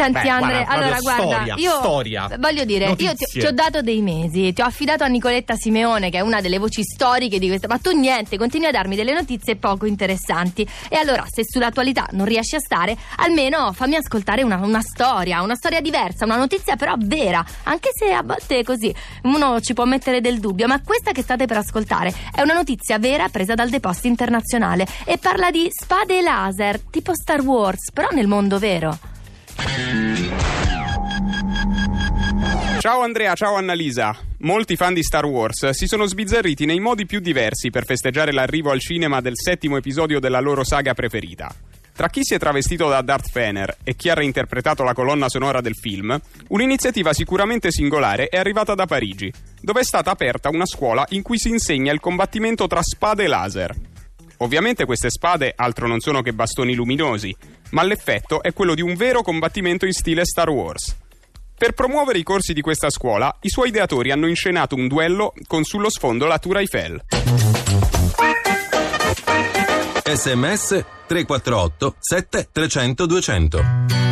Senti Beh, Andre, guarda, allora guarda, storia, io storia, voglio dire, io ti, notizie. ti ho dato dei mesi, ti ho affidato a Nicoletta Simeone che è una delle voci storiche di questa, ma tu niente, continui a darmi delle notizie poco interessanti. E allora se sull'attualità non riesci a stare, almeno fammi ascoltare una, una storia, una storia diversa, una notizia però vera, anche se a volte è così, uno ci può mettere del dubbio, ma questa che state per ascoltare è una notizia vera presa dal The Post internazionale e parla di spade laser, tipo Star Wars, però nel mondo vero. Ciao Andrea, ciao Annalisa. Molti fan di Star Wars si sono sbizzarriti nei modi più diversi per festeggiare l'arrivo al cinema del settimo episodio della loro saga preferita. Tra chi si è travestito da Darth Fener e chi ha reinterpretato la colonna sonora del film, un'iniziativa sicuramente singolare è arrivata da Parigi, dove è stata aperta una scuola in cui si insegna il combattimento tra spade e laser. Ovviamente queste spade altro non sono che bastoni luminosi, ma l'effetto è quello di un vero combattimento in stile Star Wars. Per promuovere i corsi di questa scuola, i suoi ideatori hanno inscenato un duello con sullo sfondo la Tour Eiffel. sms 348 7 300 200